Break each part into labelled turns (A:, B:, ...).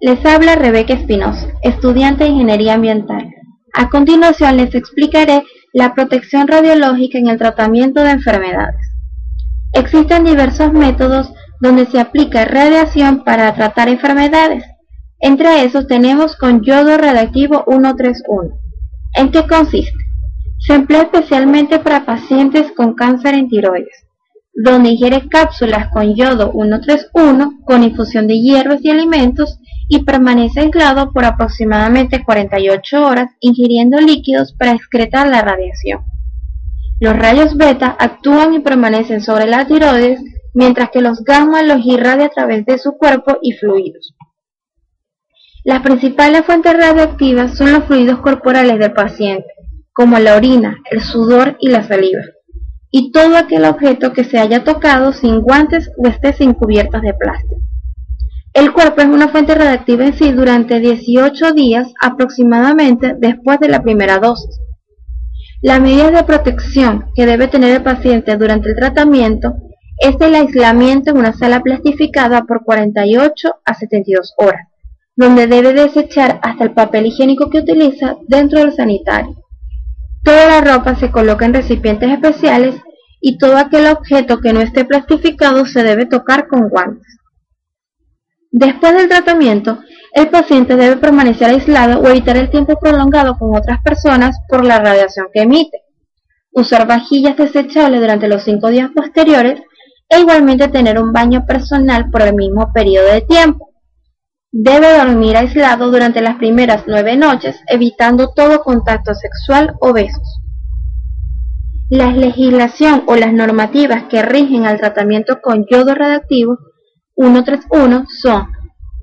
A: Les habla Rebeca Espinosa, estudiante de Ingeniería Ambiental. A continuación les explicaré la protección radiológica en el tratamiento de enfermedades. Existen diversos métodos donde se aplica radiación para tratar enfermedades. Entre esos tenemos con yodo radiactivo 131. ¿En qué consiste? Se emplea especialmente para pacientes con cáncer en tiroides, donde ingiere cápsulas con yodo 131 con infusión de hierbas y alimentos y permanece aislado por aproximadamente 48 horas ingiriendo líquidos para excretar la radiación. Los rayos beta actúan y permanecen sobre la tiroides, mientras que los gamma los irradia a través de su cuerpo y fluidos. Las principales fuentes radioactivas son los fluidos corporales del paciente, como la orina, el sudor y la saliva, y todo aquel objeto que se haya tocado sin guantes o esté sin cubiertas de plástico. El cuerpo es una fuente radiactiva en sí durante 18 días aproximadamente después de la primera dosis. La medida de protección que debe tener el paciente durante el tratamiento es el aislamiento en una sala plastificada por 48 a 72 horas, donde debe desechar hasta el papel higiénico que utiliza dentro del sanitario. Toda la ropa se coloca en recipientes especiales y todo aquel objeto que no esté plastificado se debe tocar con guantes. Después del tratamiento, el paciente debe permanecer aislado o evitar el tiempo prolongado con otras personas por la radiación que emite. Usar vajillas desechables durante los cinco días posteriores e igualmente tener un baño personal por el mismo periodo de tiempo. Debe dormir aislado durante las primeras nueve noches, evitando todo contacto sexual o besos. La legislación o las normativas que rigen al tratamiento con yodo radioactivo 131 son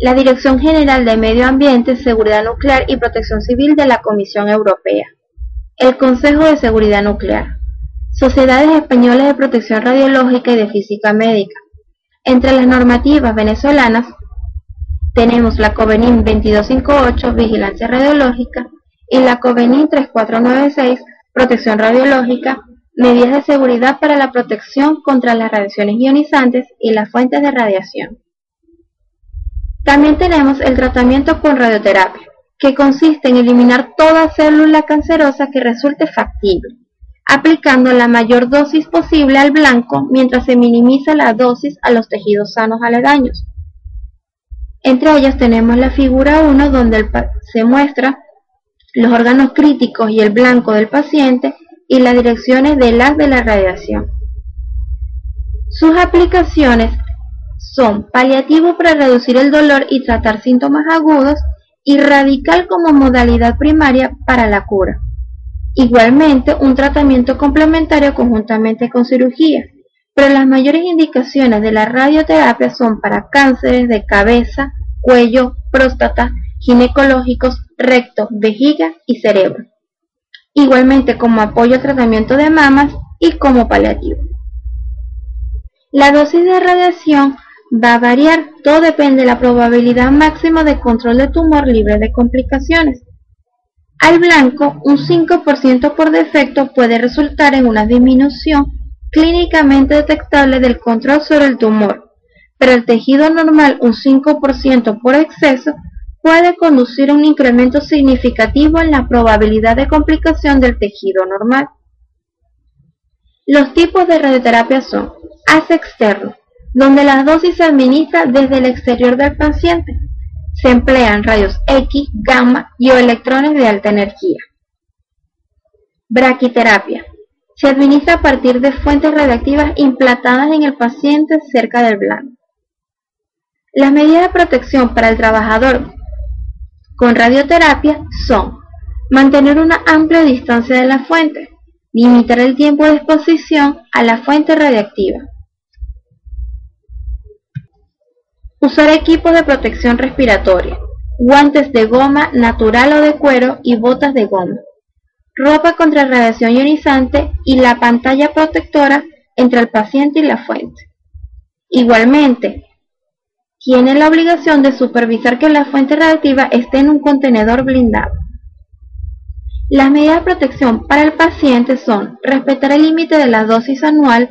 A: la Dirección General de Medio Ambiente, Seguridad Nuclear y Protección Civil de la Comisión Europea, el Consejo de Seguridad Nuclear, Sociedades Españolas de Protección Radiológica y de Física Médica. Entre las normativas venezolanas tenemos la COVENIN 2258, Vigilancia Radiológica, y la COVENIN 3496, Protección Radiológica, medidas de seguridad para la protección contra las radiaciones ionizantes y las fuentes de radiación. También tenemos el tratamiento con radioterapia, que consiste en eliminar toda célula cancerosa que resulte factible, aplicando la mayor dosis posible al blanco mientras se minimiza la dosis a los tejidos sanos aledaños. Entre ellas tenemos la figura 1 donde se muestra los órganos críticos y el blanco del paciente y las direcciones de las de la radiación. Sus aplicaciones son paliativo para reducir el dolor y tratar síntomas agudos y radical como modalidad primaria para la cura. Igualmente, un tratamiento complementario conjuntamente con cirugía, pero las mayores indicaciones de la radioterapia son para cánceres de cabeza, cuello, próstata, ginecológicos, recto, vejiga y cerebro igualmente como apoyo al tratamiento de mamas y como paliativo. La dosis de radiación va a variar, todo depende de la probabilidad máxima de control de tumor libre de complicaciones. Al blanco, un 5% por defecto puede resultar en una disminución clínicamente detectable del control sobre el tumor, pero el tejido normal un 5% por exceso puede conducir a un incremento significativo en la probabilidad de complicación del tejido normal. Los tipos de radioterapia son ACE externo, donde la dosis se administra desde el exterior del paciente. Se emplean rayos X, gamma y o electrones de alta energía. Braquiterapia. Se administra a partir de fuentes radiactivas implantadas en el paciente cerca del blanco. Las medidas de protección para el trabajador con radioterapia son mantener una amplia distancia de la fuente, limitar el tiempo de exposición a la fuente radiactiva, Usar equipos de protección respiratoria, guantes de goma natural o de cuero y botas de goma. Ropa contra radiación ionizante y la pantalla protectora entre el paciente y la fuente. Igualmente, tiene la obligación de supervisar que la fuente radiactiva esté en un contenedor blindado. Las medidas de protección para el paciente son respetar el límite de la dosis anual,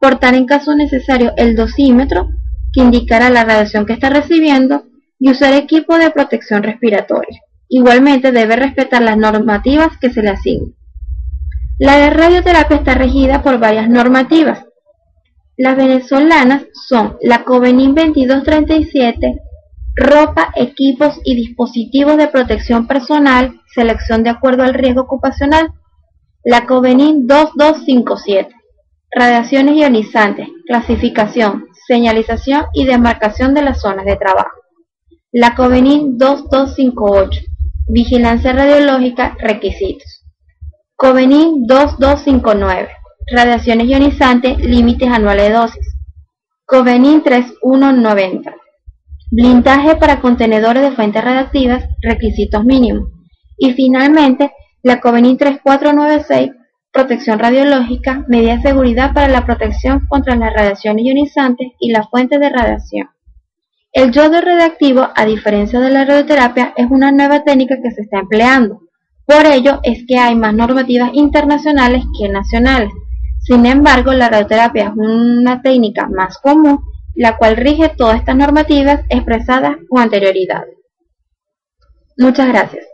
A: portar en caso necesario el dosímetro, que indicará la radiación que está recibiendo, y usar equipo de protección respiratoria. Igualmente debe respetar las normativas que se le asignen. La radioterapia está regida por varias normativas. Las venezolanas son la Covenin 2237, ropa, equipos y dispositivos de protección personal, selección de acuerdo al riesgo ocupacional, la Covenin 2257, radiaciones ionizantes, clasificación, señalización y demarcación de las zonas de trabajo. La Covenin 2258, vigilancia radiológica, requisitos. Covenin 2259, radiaciones ionizantes, límites anuales de dosis. Covenin 3190, blindaje para contenedores de fuentes radiactivas, requisitos mínimos. Y finalmente, la Covenin 3496, protección radiológica, medida de seguridad para la protección contra las radiaciones ionizantes y las fuentes de radiación. El yodo radioactivo, a diferencia de la radioterapia, es una nueva técnica que se está empleando. Por ello es que hay más normativas internacionales que nacionales. Sin embargo, la radioterapia es una técnica más común la cual rige todas estas normativas expresadas con anterioridad. Muchas gracias.